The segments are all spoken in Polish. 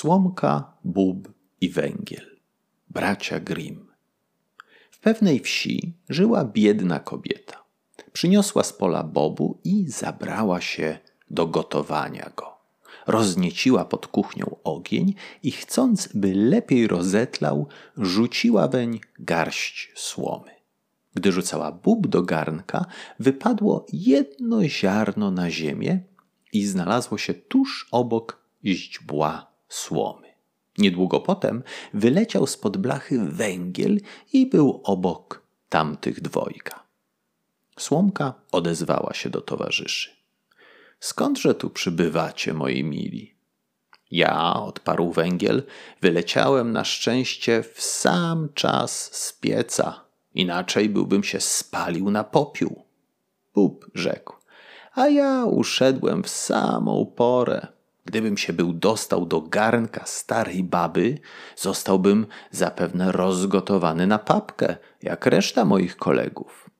Słomka, Bób i Węgiel. Bracia Grimm. W pewnej wsi żyła biedna kobieta. Przyniosła z pola bobu i zabrała się do gotowania go. Roznieciła pod kuchnią ogień i chcąc, by lepiej rozetlał, rzuciła weń garść słomy. Gdy rzucała bób do garnka, wypadło jedno ziarno na ziemię i znalazło się tuż obok źdźbła słomy. Niedługo potem wyleciał spod blachy węgiel i był obok tamtych dwojga. Słomka odezwała się do towarzyszy. Skądże tu przybywacie, moi mili? Ja, odparł węgiel, wyleciałem na szczęście w sam czas z pieca. Inaczej byłbym się spalił na popiół. Bób rzekł, a ja uszedłem w samą porę. Gdybym się był dostał do garnka starej baby, zostałbym zapewne rozgotowany na papkę, jak reszta moich kolegów.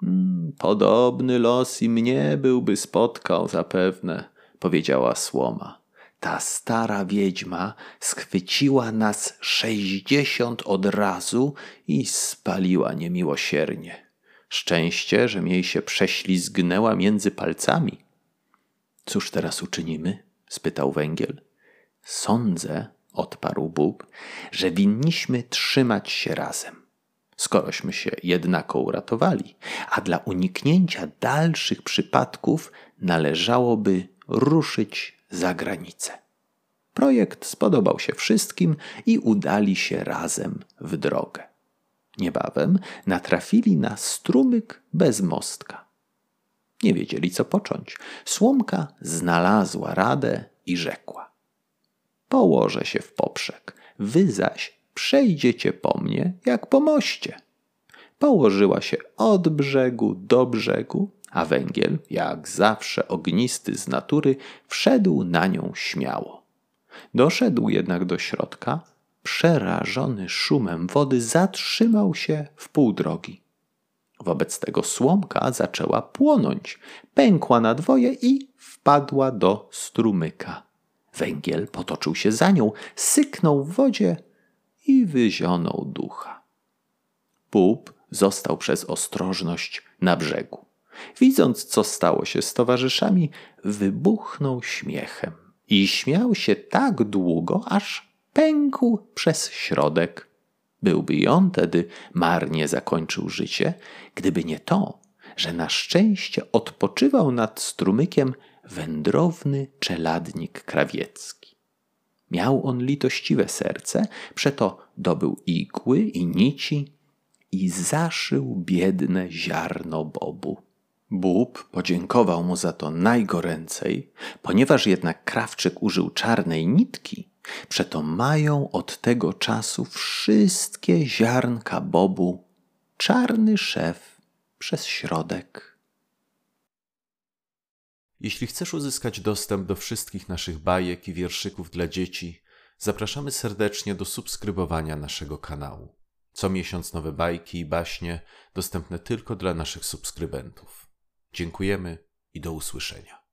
Hmm, podobny los i mnie byłby spotkał zapewne, powiedziała słoma. Ta stara wiedźma schwyciła nas sześćdziesiąt od razu i spaliła niemiłosiernie. Szczęście, że jej się prześlizgnęła między palcami. Cóż teraz uczynimy? Spytał węgiel. Sądzę, odparł Bóg, że winniśmy trzymać się razem. Skorośmy się jednako uratowali, a dla uniknięcia dalszych przypadków należałoby ruszyć za granicę. Projekt spodobał się wszystkim i udali się razem w drogę. Niebawem natrafili na strumyk bez mostka. Nie wiedzieli, co począć. Słomka znalazła radę i rzekła: Położę się w poprzek, wy zaś przejdziecie po mnie jak po moście. Położyła się od brzegu do brzegu, a węgiel, jak zawsze ognisty z natury, wszedł na nią śmiało. Doszedł jednak do środka, przerażony szumem wody, zatrzymał się w pół drogi. Wobec tego słomka zaczęła płonąć, pękła na dwoje i wpadła do strumyka. Węgiel potoczył się za nią, syknął w wodzie i wyzionął ducha. Bób został przez ostrożność na brzegu. Widząc, co stało się z towarzyszami, wybuchnął śmiechem i śmiał się tak długo, aż pękł przez środek. Byłby i on tedy marnie zakończył życie, gdyby nie to, że na szczęście odpoczywał nad strumykiem wędrowny czeladnik krawiecki. Miał on litościwe serce, przeto dobył igły i nici i zaszył biedne ziarno bobu. Bób podziękował mu za to najgoręcej, ponieważ jednak krawczyk użył czarnej nitki, przeto mają od tego czasu wszystkie ziarnka bobu czarny szef przez środek. Jeśli chcesz uzyskać dostęp do wszystkich naszych bajek i wierszyków dla dzieci, zapraszamy serdecznie do subskrybowania naszego kanału. Co miesiąc nowe bajki i baśnie dostępne tylko dla naszych subskrybentów. Dziękujemy i do usłyszenia.